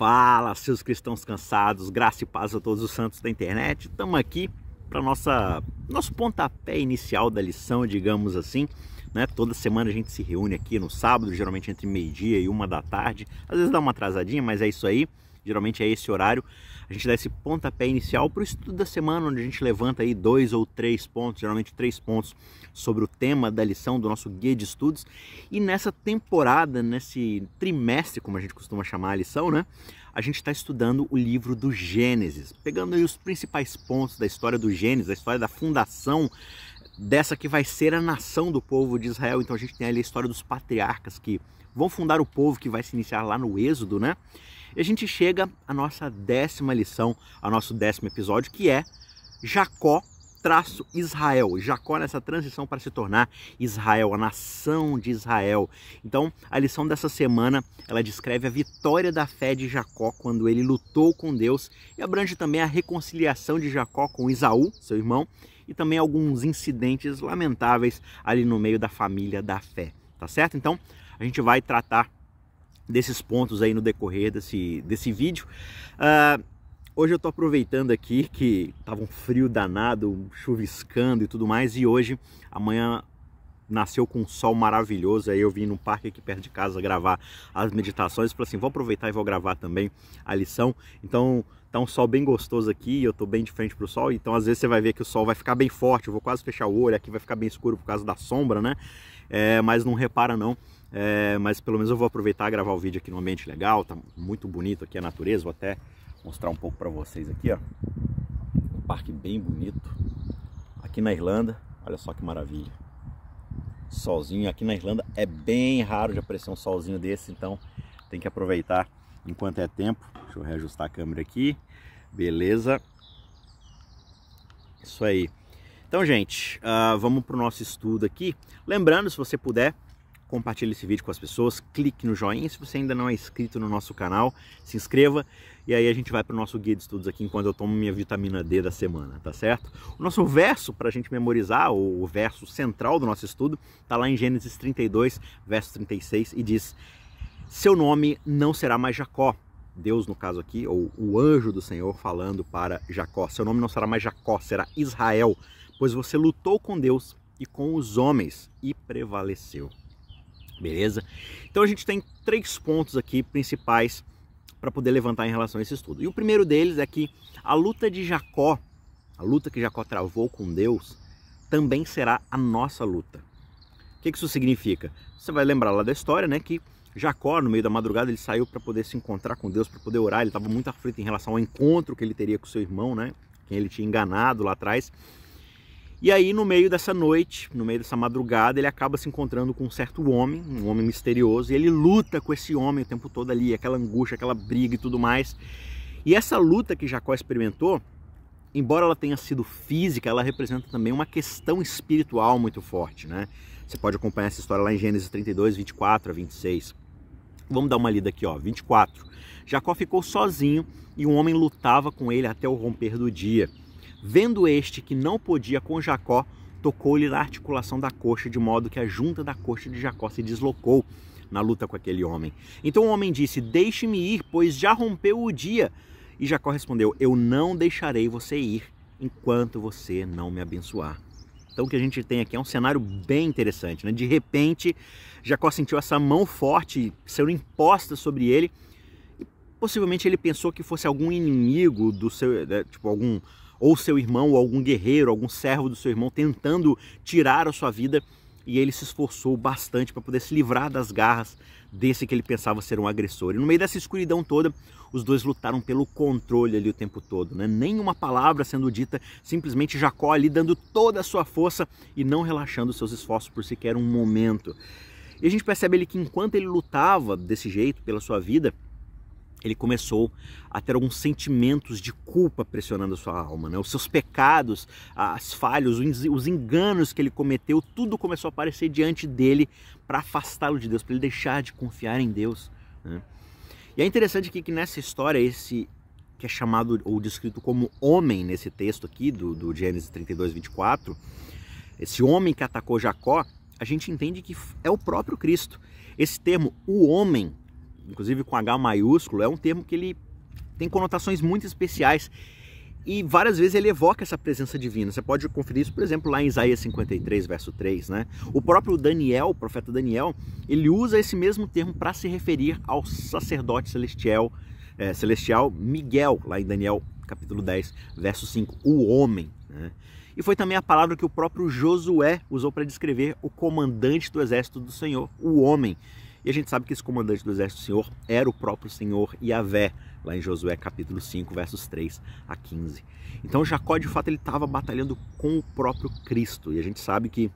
Fala, seus cristãos cansados, graça e paz a todos os santos da internet. Estamos aqui para nossa nosso pontapé inicial da lição, digamos assim. Né? Toda semana a gente se reúne aqui no sábado, geralmente entre meio-dia e uma da tarde. Às vezes dá uma atrasadinha, mas é isso aí. Geralmente é esse horário. A gente dá esse pontapé inicial para o estudo da semana, onde a gente levanta aí dois ou três pontos, geralmente três pontos, sobre o tema da lição do nosso guia de estudos. E nessa temporada, nesse trimestre, como a gente costuma chamar a lição, né? A gente está estudando o livro do Gênesis, pegando aí os principais pontos da história do Gênesis, da história da fundação dessa que vai ser a nação do povo de Israel. Então a gente tem ali a história dos patriarcas que vão fundar o povo que vai se iniciar lá no Êxodo, né? E a gente chega à nossa décima lição, ao nosso décimo episódio, que é Jacó traço Israel. Jacó nessa transição para se tornar Israel, a nação de Israel. Então, a lição dessa semana, ela descreve a vitória da fé de Jacó quando ele lutou com Deus e abrange também a reconciliação de Jacó com Isaú, seu irmão, e também alguns incidentes lamentáveis ali no meio da família da fé, tá certo? Então, a gente vai tratar desses pontos aí no decorrer desse, desse vídeo. Uh, hoje eu estou aproveitando aqui que estava um frio danado, chuviscando e tudo mais, e hoje, amanhã nasceu com um sol maravilhoso, aí eu vim num parque aqui perto de casa gravar as meditações, falei assim, vou aproveitar e vou gravar também a lição, então tá um sol bem gostoso aqui, eu tô bem de frente pro sol, então às vezes você vai ver que o sol vai ficar bem forte, eu vou quase fechar o olho, aqui vai ficar bem escuro por causa da sombra, né, é, mas não repara não, é, mas pelo menos eu vou aproveitar e gravar o vídeo aqui no ambiente legal, tá muito bonito aqui a natureza, vou até mostrar um pouco para vocês aqui, ó. Um parque bem bonito. Aqui na Irlanda, olha só que maravilha. Solzinho, aqui na Irlanda é bem raro de aparecer um solzinho desse, então tem que aproveitar enquanto é tempo. Deixa eu reajustar a câmera aqui. Beleza. Isso aí. Então, gente, uh, vamos para o nosso estudo aqui. Lembrando, se você puder, compartilhe esse vídeo com as pessoas, clique no joinha, se você ainda não é inscrito no nosso canal, se inscreva e aí a gente vai para o nosso guia de estudos aqui enquanto eu tomo minha vitamina D da semana, tá certo? O nosso verso para a gente memorizar, o verso central do nosso estudo, está lá em Gênesis 32, verso 36 e diz: Seu nome não será mais Jacó, Deus no caso aqui, ou o anjo do Senhor falando para Jacó, seu nome não será mais Jacó, será Israel, pois você lutou com Deus e com os homens e prevaleceu. Beleza? Então a gente tem três pontos aqui principais para poder levantar em relação a esse estudo. E o primeiro deles é que a luta de Jacó, a luta que Jacó travou com Deus, também será a nossa luta. O que isso significa? Você vai lembrar lá da história, né, que Jacó, no meio da madrugada, ele saiu para poder se encontrar com Deus, para poder orar. Ele estava muito aflito em relação ao encontro que ele teria com seu irmão, né, quem ele tinha enganado lá atrás. E aí, no meio dessa noite, no meio dessa madrugada, ele acaba se encontrando com um certo homem, um homem misterioso, e ele luta com esse homem o tempo todo ali, aquela angústia, aquela briga e tudo mais. E essa luta que Jacó experimentou, embora ela tenha sido física, ela representa também uma questão espiritual muito forte, né? Você pode acompanhar essa história lá em Gênesis 32, 24 a 26. Vamos dar uma lida aqui, ó, 24. Jacó ficou sozinho e um homem lutava com ele até o romper do dia. Vendo este que não podia com Jacó, tocou-lhe na articulação da coxa, de modo que a junta da coxa de Jacó se deslocou na luta com aquele homem. Então o homem disse: Deixe-me ir, pois já rompeu o dia. E Jacó respondeu: Eu não deixarei você ir enquanto você não me abençoar. Então o que a gente tem aqui é um cenário bem interessante, né? De repente, Jacó sentiu essa mão forte sendo imposta sobre ele. E possivelmente ele pensou que fosse algum inimigo do seu, né? tipo algum ou seu irmão, ou algum guerreiro, algum servo do seu irmão tentando tirar a sua vida, e ele se esforçou bastante para poder se livrar das garras desse que ele pensava ser um agressor. E no meio dessa escuridão toda, os dois lutaram pelo controle ali o tempo todo, né? Nenhuma palavra sendo dita, simplesmente Jacó ali dando toda a sua força e não relaxando seus esforços por sequer um momento. E a gente percebe ali que enquanto ele lutava desse jeito pela sua vida, ele começou a ter alguns sentimentos de culpa pressionando a sua alma, né? Os seus pecados, as falhas, os enganos que ele cometeu, tudo começou a aparecer diante dele para afastá-lo de Deus, para ele deixar de confiar em Deus. Né? E é interessante aqui que nessa história, esse que é chamado ou descrito como homem nesse texto aqui do, do Gênesis 32, 24, esse homem que atacou Jacó, a gente entende que é o próprio Cristo. Esse termo, o homem, inclusive com H maiúsculo, é um termo que ele tem conotações muito especiais e várias vezes ele evoca essa presença divina. Você pode conferir isso, por exemplo, lá em Isaías 53, verso 3, né? O próprio Daniel, o profeta Daniel, ele usa esse mesmo termo para se referir ao sacerdote celestial, é, celestial Miguel, lá em Daniel capítulo 10, verso 5, o homem, né? E foi também a palavra que o próprio Josué usou para descrever o comandante do exército do Senhor, o homem. E a gente sabe que esse comandante do exército do Senhor era o próprio Senhor Yahvé, lá em Josué capítulo 5, versos 3 a 15. Então Jacó, de fato, ele estava batalhando com o próprio Cristo. E a gente sabe que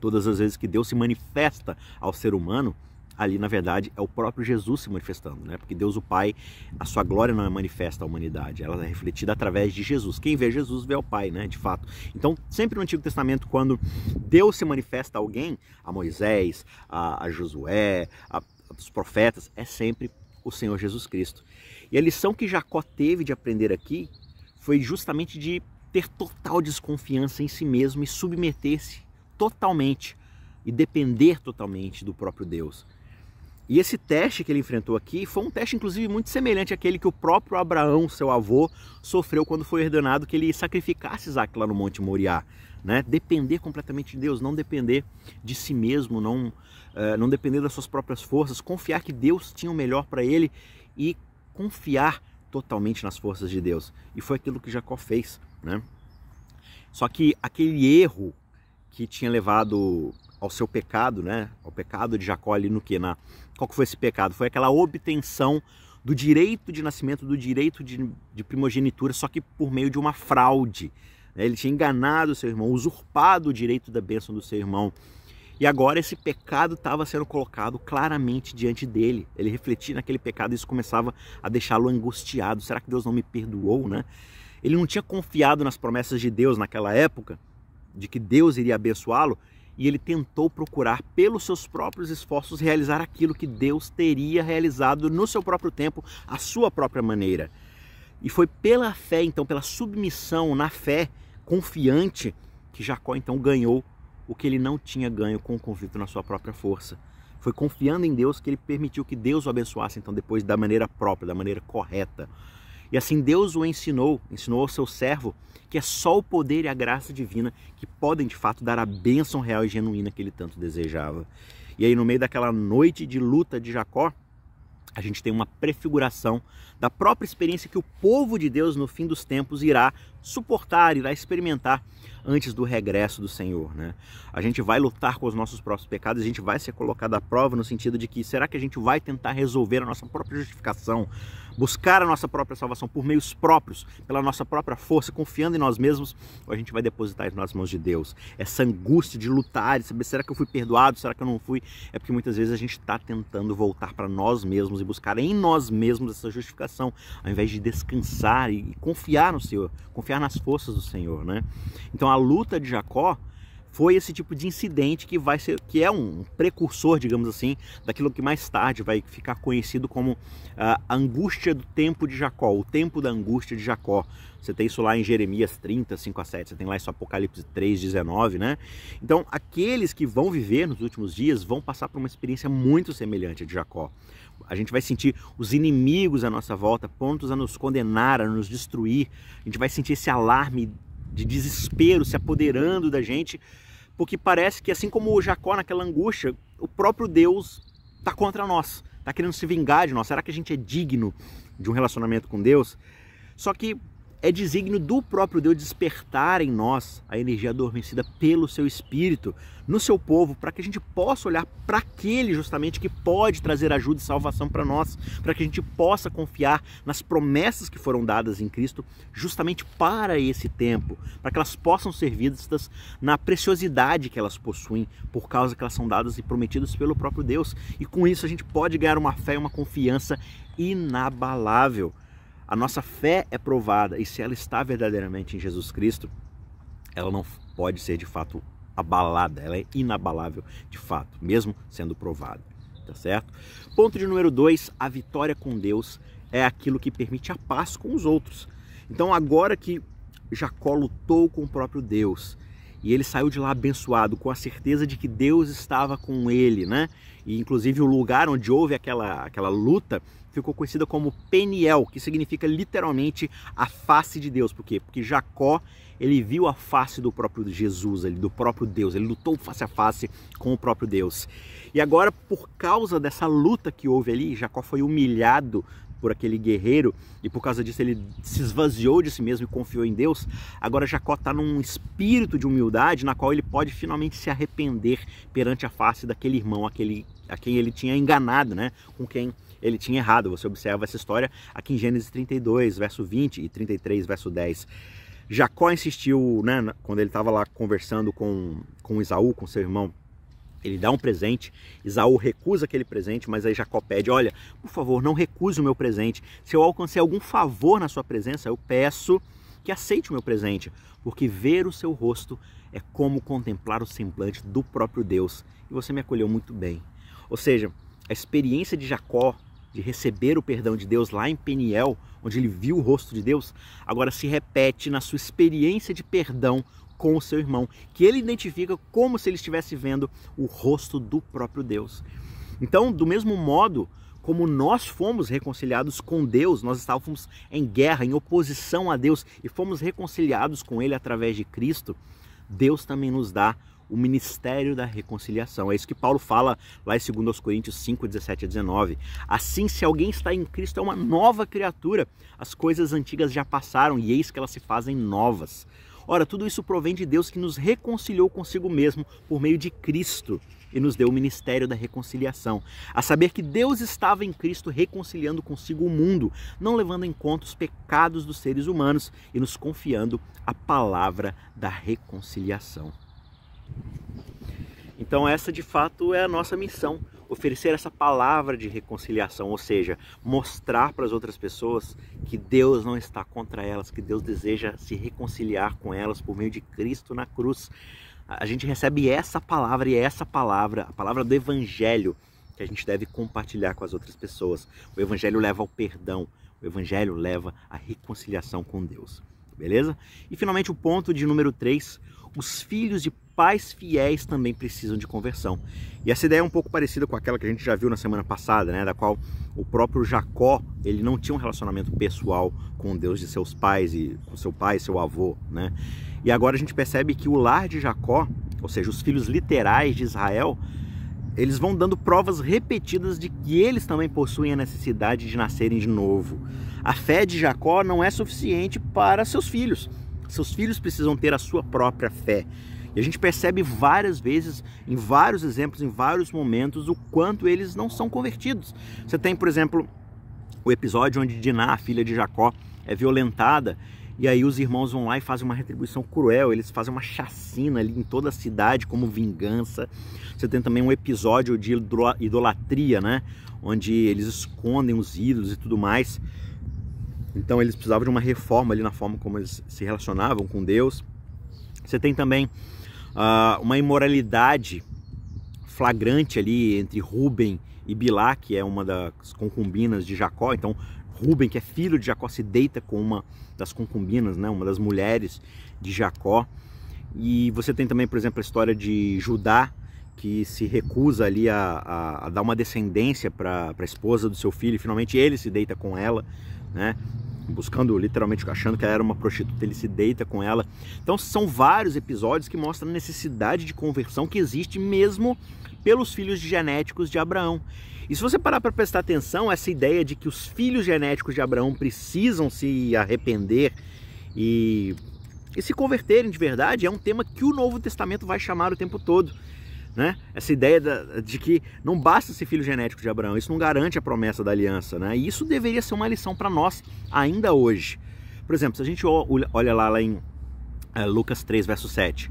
todas as vezes que Deus se manifesta ao ser humano, ali na verdade é o próprio Jesus se manifestando, né? Porque Deus o Pai, a sua glória não é manifesta à humanidade, ela é refletida através de Jesus. Quem vê Jesus vê o Pai, né? De fato. Então, sempre no Antigo Testamento, quando Deus se manifesta a alguém, a Moisés, a, a Josué, a, os profetas, é sempre o Senhor Jesus Cristo. E a lição que Jacó teve de aprender aqui foi justamente de ter total desconfiança em si mesmo e submeter-se totalmente e depender totalmente do próprio Deus. E esse teste que ele enfrentou aqui foi um teste, inclusive, muito semelhante àquele que o próprio Abraão, seu avô, sofreu quando foi ordenado que ele sacrificasse Isaac lá no Monte Moriá. Né? Depender completamente de Deus, não depender de si mesmo, não, uh, não depender das suas próprias forças, confiar que Deus tinha o melhor para ele e confiar totalmente nas forças de Deus. E foi aquilo que Jacó fez. Né? Só que aquele erro que tinha levado ao seu pecado, né? Ao pecado de Jacó ali no que? Na... Qual que foi esse pecado? Foi aquela obtenção do direito de nascimento, do direito de, de primogenitura, só que por meio de uma fraude. Né? Ele tinha enganado o seu irmão, usurpado o direito da bênção do seu irmão. E agora esse pecado estava sendo colocado claramente diante dele. Ele refletia naquele pecado e isso começava a deixá-lo angustiado. Será que Deus não me perdoou, né? Ele não tinha confiado nas promessas de Deus naquela época, de que Deus iria abençoá-lo, e ele tentou procurar, pelos seus próprios esforços, realizar aquilo que Deus teria realizado no seu próprio tempo, à sua própria maneira. E foi pela fé, então, pela submissão na fé, confiante, que Jacó então ganhou o que ele não tinha ganho com o conflito na sua própria força. Foi confiando em Deus que ele permitiu que Deus o abençoasse, então, depois da maneira própria, da maneira correta. E assim Deus o ensinou, ensinou ao seu servo que é só o poder e a graça divina que podem de fato dar a bênção real e genuína que ele tanto desejava. E aí, no meio daquela noite de luta de Jacó, a gente tem uma prefiguração da própria experiência que o povo de Deus no fim dos tempos irá suportar, irá experimentar antes do regresso do Senhor. Né? A gente vai lutar com os nossos próprios pecados, a gente vai ser colocado à prova no sentido de que será que a gente vai tentar resolver a nossa própria justificação, buscar a nossa própria salvação por meios próprios, pela nossa própria força, confiando em nós mesmos, ou a gente vai depositar nas mãos de Deus. Essa angústia de lutar, de saber será que eu fui perdoado, será que eu não fui, é porque muitas vezes a gente está tentando voltar para nós mesmos e buscar em nós mesmos essa justificação, ao invés de descansar e confiar no Senhor, confiar nas forças do Senhor, né? Então a luta de Jacó foi esse tipo de incidente que vai ser que é um precursor, digamos assim, daquilo que mais tarde vai ficar conhecido como a angústia do tempo de Jacó, o tempo da angústia de Jacó. Você tem isso lá em Jeremias 30, 5 a 7, você tem lá isso Apocalipse 3, 19, né? Então, aqueles que vão viver nos últimos dias vão passar por uma experiência muito semelhante a de Jacó. A gente vai sentir os inimigos à nossa volta prontos a nos condenar, a nos destruir. A gente vai sentir esse alarme de desespero se apoderando da gente, porque parece que assim como o Jacó naquela angústia, o próprio Deus está contra nós, está querendo se vingar de nós. Será que a gente é digno de um relacionamento com Deus? Só que é desígnio do próprio Deus despertar em nós a energia adormecida pelo seu Espírito, no seu povo, para que a gente possa olhar para aquele justamente que pode trazer ajuda e salvação para nós, para que a gente possa confiar nas promessas que foram dadas em Cristo justamente para esse tempo, para que elas possam ser vistas na preciosidade que elas possuem, por causa que elas são dadas e prometidas pelo próprio Deus. E com isso a gente pode ganhar uma fé e uma confiança inabalável a nossa fé é provada e se ela está verdadeiramente em Jesus Cristo, ela não pode ser de fato abalada, ela é inabalável de fato, mesmo sendo provada, tá certo? Ponto de número dois, a vitória com Deus é aquilo que permite a paz com os outros. Então agora que Jacó lutou com o próprio Deus e ele saiu de lá abençoado, com a certeza de que Deus estava com ele, né? E inclusive o lugar onde houve aquela, aquela luta ficou conhecida como Peniel, que significa literalmente a face de Deus. Por quê? Porque Jacó ele viu a face do próprio Jesus, ele, do próprio Deus, ele lutou face a face com o próprio Deus. E agora, por causa dessa luta que houve ali, Jacó foi humilhado por aquele guerreiro e por causa disso ele se esvaziou de si mesmo e confiou em Deus. Agora Jacó está num espírito de humildade na qual ele pode finalmente se arrepender perante a face daquele irmão, aquele a quem ele tinha enganado, né? Com quem ele tinha errado. Você observa essa história aqui em Gênesis 32, verso 20 e 33, verso 10. Jacó insistiu, né, quando ele estava lá conversando com, com Isaú, com seu irmão, ele dá um presente, Isaú recusa aquele presente, mas aí Jacó pede: Olha, por favor, não recuse o meu presente. Se eu alcancei algum favor na sua presença, eu peço que aceite o meu presente, porque ver o seu rosto é como contemplar o semblante do próprio Deus. E você me acolheu muito bem. Ou seja, a experiência de Jacó de receber o perdão de Deus lá em Peniel, onde ele viu o rosto de Deus, agora se repete na sua experiência de perdão com o seu irmão, que ele identifica como se ele estivesse vendo o rosto do próprio Deus. Então, do mesmo modo como nós fomos reconciliados com Deus, nós estávamos em guerra, em oposição a Deus e fomos reconciliados com Ele através de Cristo, Deus também nos dá o ministério da reconciliação. É isso que Paulo fala lá em 2 Coríntios 5, 17 a 19. Assim, se alguém está em Cristo, é uma nova criatura. As coisas antigas já passaram e eis que elas se fazem novas. Ora, tudo isso provém de Deus que nos reconciliou consigo mesmo por meio de Cristo e nos deu o ministério da reconciliação, a saber que Deus estava em Cristo reconciliando consigo o mundo, não levando em conta os pecados dos seres humanos e nos confiando a palavra da reconciliação. Então, essa de fato é a nossa missão: oferecer essa palavra de reconciliação, ou seja, mostrar para as outras pessoas que Deus não está contra elas, que Deus deseja se reconciliar com elas por meio de Cristo na cruz. A gente recebe essa palavra e é essa palavra, a palavra do Evangelho, que a gente deve compartilhar com as outras pessoas. O Evangelho leva ao perdão, o Evangelho leva à reconciliação com Deus. Beleza? E finalmente o ponto de número 3, os filhos de pais fiéis também precisam de conversão. E essa ideia é um pouco parecida com aquela que a gente já viu na semana passada, né, da qual o próprio Jacó, ele não tinha um relacionamento pessoal com Deus de seus pais e com seu pai, seu avô, né? E agora a gente percebe que o lar de Jacó, ou seja, os filhos literais de Israel, eles vão dando provas repetidas de que eles também possuem a necessidade de nascerem de novo. A fé de Jacó não é suficiente para seus filhos. Seus filhos precisam ter a sua própria fé. E a gente percebe várias vezes, em vários exemplos, em vários momentos, o quanto eles não são convertidos. Você tem, por exemplo, o episódio onde Diná, filha de Jacó, é violentada e aí os irmãos vão lá e fazem uma retribuição cruel, eles fazem uma chacina ali em toda a cidade como vingança. Você tem também um episódio de idolatria, né? Onde eles escondem os ídolos e tudo mais. Então eles precisavam de uma reforma ali na forma como eles se relacionavam com Deus. Você tem também uh, uma imoralidade flagrante ali entre Ruben e Bilá, que é uma das concubinas de Jacó. Então, Ruben, que é filho de Jacó, se deita com uma das concubinas, né, uma das mulheres de Jacó. E você tem também, por exemplo, a história de Judá, que se recusa ali a, a, a dar uma descendência para a esposa do seu filho, e finalmente ele se deita com ela, né? Buscando literalmente achando que ela era uma prostituta, ele se deita com ela. Então são vários episódios que mostram a necessidade de conversão que existe mesmo pelos filhos genéticos de Abraão. E se você parar para prestar atenção, essa ideia de que os filhos genéticos de Abraão precisam se arrepender e, e se converterem de verdade é um tema que o Novo Testamento vai chamar o tempo todo. Né? Essa ideia de que não basta ser filho genético de Abraão, isso não garante a promessa da aliança, né? E isso deveria ser uma lição para nós ainda hoje. Por exemplo, se a gente olha lá, lá em é, Lucas 3, verso 7,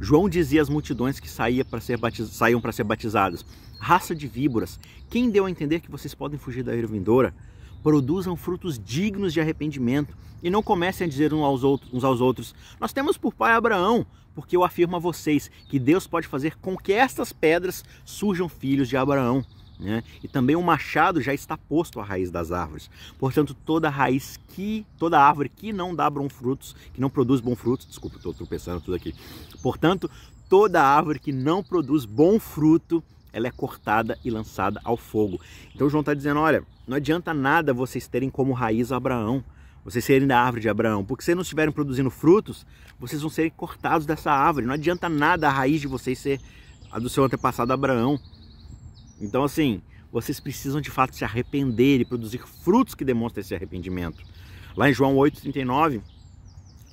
João dizia às multidões que saía ser batiz... saíam para ser batizadas: Raça de víboras, quem deu a entender que vocês podem fugir da ira vindoura? Produzam frutos dignos de arrependimento e não comecem a dizer uns aos, outros, uns aos outros: Nós temos por pai Abraão, porque eu afirmo a vocês que Deus pode fazer com que estas pedras surjam filhos de Abraão. Né? E também o machado já está posto à raiz das árvores. Portanto, toda raiz que, toda árvore que não dá bons frutos, que não produz bons frutos, desculpa, estou tropeçando tudo aqui. Portanto, toda árvore que não produz bom fruto ela é cortada e lançada ao fogo. Então João está dizendo, olha, não adianta nada vocês terem como raiz Abraão, vocês serem da árvore de Abraão, porque se não estiverem produzindo frutos, vocês vão ser cortados dessa árvore. Não adianta nada a raiz de vocês ser a do seu antepassado Abraão. Então, assim, vocês precisam de fato se arrepender e produzir frutos que demonstrem esse arrependimento. Lá em João 8,39,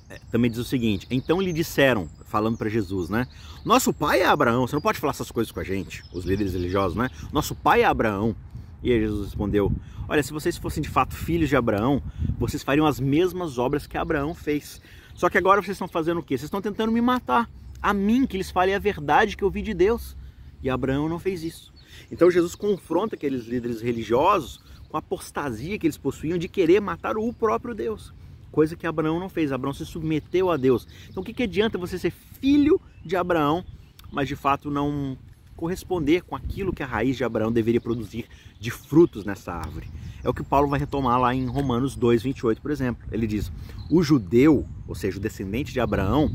é, também diz o seguinte: Então lhe disseram, falando para Jesus, né? Nosso pai é Abraão, você não pode falar essas coisas com a gente, os líderes religiosos, né? Nosso pai é Abraão. E aí Jesus respondeu: Olha, se vocês fossem de fato filhos de Abraão, vocês fariam as mesmas obras que Abraão fez. Só que agora vocês estão fazendo o quê? Vocês estão tentando me matar. A mim, que lhes falei a verdade que eu vi de Deus. E Abraão não fez isso. Então Jesus confronta aqueles líderes religiosos com a apostasia que eles possuíam de querer matar o próprio Deus. Coisa que Abraão não fez. Abraão se submeteu a Deus. Então o que, que adianta você ser filho de Abraão, mas de fato não corresponder com aquilo que a raiz de Abraão deveria produzir de frutos nessa árvore. É o que Paulo vai retomar lá em Romanos 2, 28, por exemplo. Ele diz: o judeu, ou seja, o descendente de Abraão,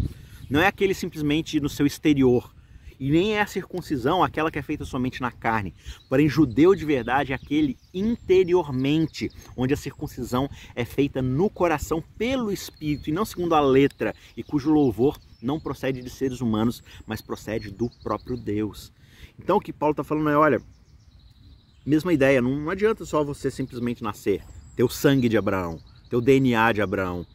não é aquele simplesmente no seu exterior, e nem é a circuncisão aquela que é feita somente na carne. Porém, judeu de verdade é aquele interiormente, onde a circuncisão é feita no coração pelo Espírito e não segundo a letra, e cujo louvor não procede de seres humanos, mas procede do próprio Deus. Então o que Paulo está falando é, olha, mesma ideia, não, adianta só você simplesmente nascer, ter o sangue de Abraão, ter o DNA de Abraão.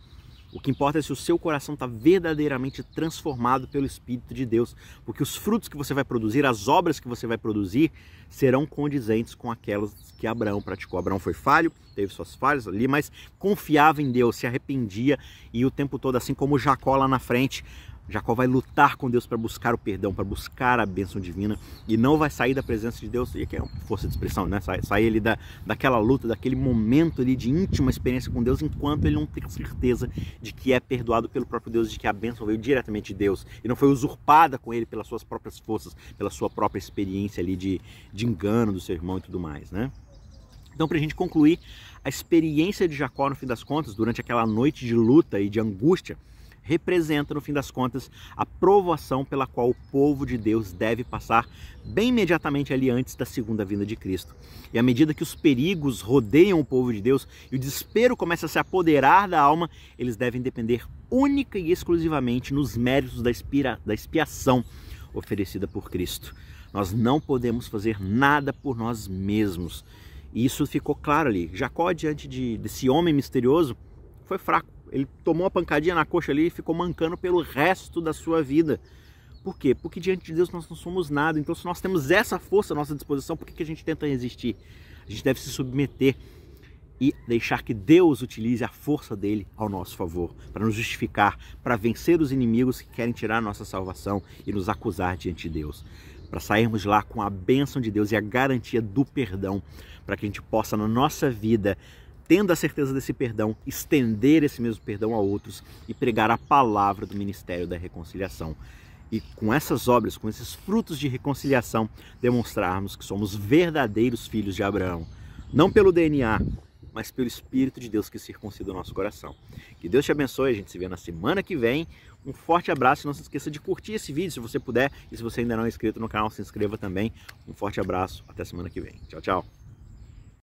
O que importa é se o seu coração está verdadeiramente transformado pelo Espírito de Deus, porque os frutos que você vai produzir, as obras que você vai produzir, serão condizentes com aquelas que Abraão praticou. Abraão foi falho, teve suas falhas ali, mas confiava em Deus, se arrependia e o tempo todo, assim como Jacó lá na frente, Jacó vai lutar com Deus para buscar o perdão, para buscar a bênção divina e não vai sair da presença de Deus, e aqui é uma força de expressão, né? Sair, sair ali da, daquela luta, daquele momento ali de íntima experiência com Deus, enquanto ele não tem certeza de que é perdoado pelo próprio Deus, de que a bênção veio diretamente de Deus e não foi usurpada com ele pelas suas próprias forças, pela sua própria experiência ali de, de engano do seu irmão e tudo mais, né? Então, para a gente concluir, a experiência de Jacó, no fim das contas, durante aquela noite de luta e de angústia, representa, no fim das contas, a provação pela qual o povo de Deus deve passar bem imediatamente ali antes da segunda vinda de Cristo. E à medida que os perigos rodeiam o povo de Deus e o desespero começa a se apoderar da alma, eles devem depender única e exclusivamente nos méritos da, expira, da expiação oferecida por Cristo. Nós não podemos fazer nada por nós mesmos. E isso ficou claro ali. Jacó, diante de, desse homem misterioso, foi fraco. Ele tomou uma pancadinha na coxa ali e ficou mancando pelo resto da sua vida. Por quê? Porque diante de Deus nós não somos nada. Então, se nós temos essa força à nossa disposição, por que, que a gente tenta resistir? A gente deve se submeter e deixar que Deus utilize a força dele ao nosso favor, para nos justificar, para vencer os inimigos que querem tirar a nossa salvação e nos acusar diante de Deus. Para sairmos lá com a bênção de Deus e a garantia do perdão, para que a gente possa na nossa vida tendo a certeza desse perdão, estender esse mesmo perdão a outros e pregar a palavra do ministério da reconciliação. E com essas obras, com esses frutos de reconciliação, demonstrarmos que somos verdadeiros filhos de Abraão, não pelo DNA, mas pelo Espírito de Deus que circuncida o nosso coração. Que Deus te abençoe, a gente se vê na semana que vem. Um forte abraço e não se esqueça de curtir esse vídeo se você puder. E se você ainda não é inscrito no canal, se inscreva também. Um forte abraço, até semana que vem. Tchau, tchau.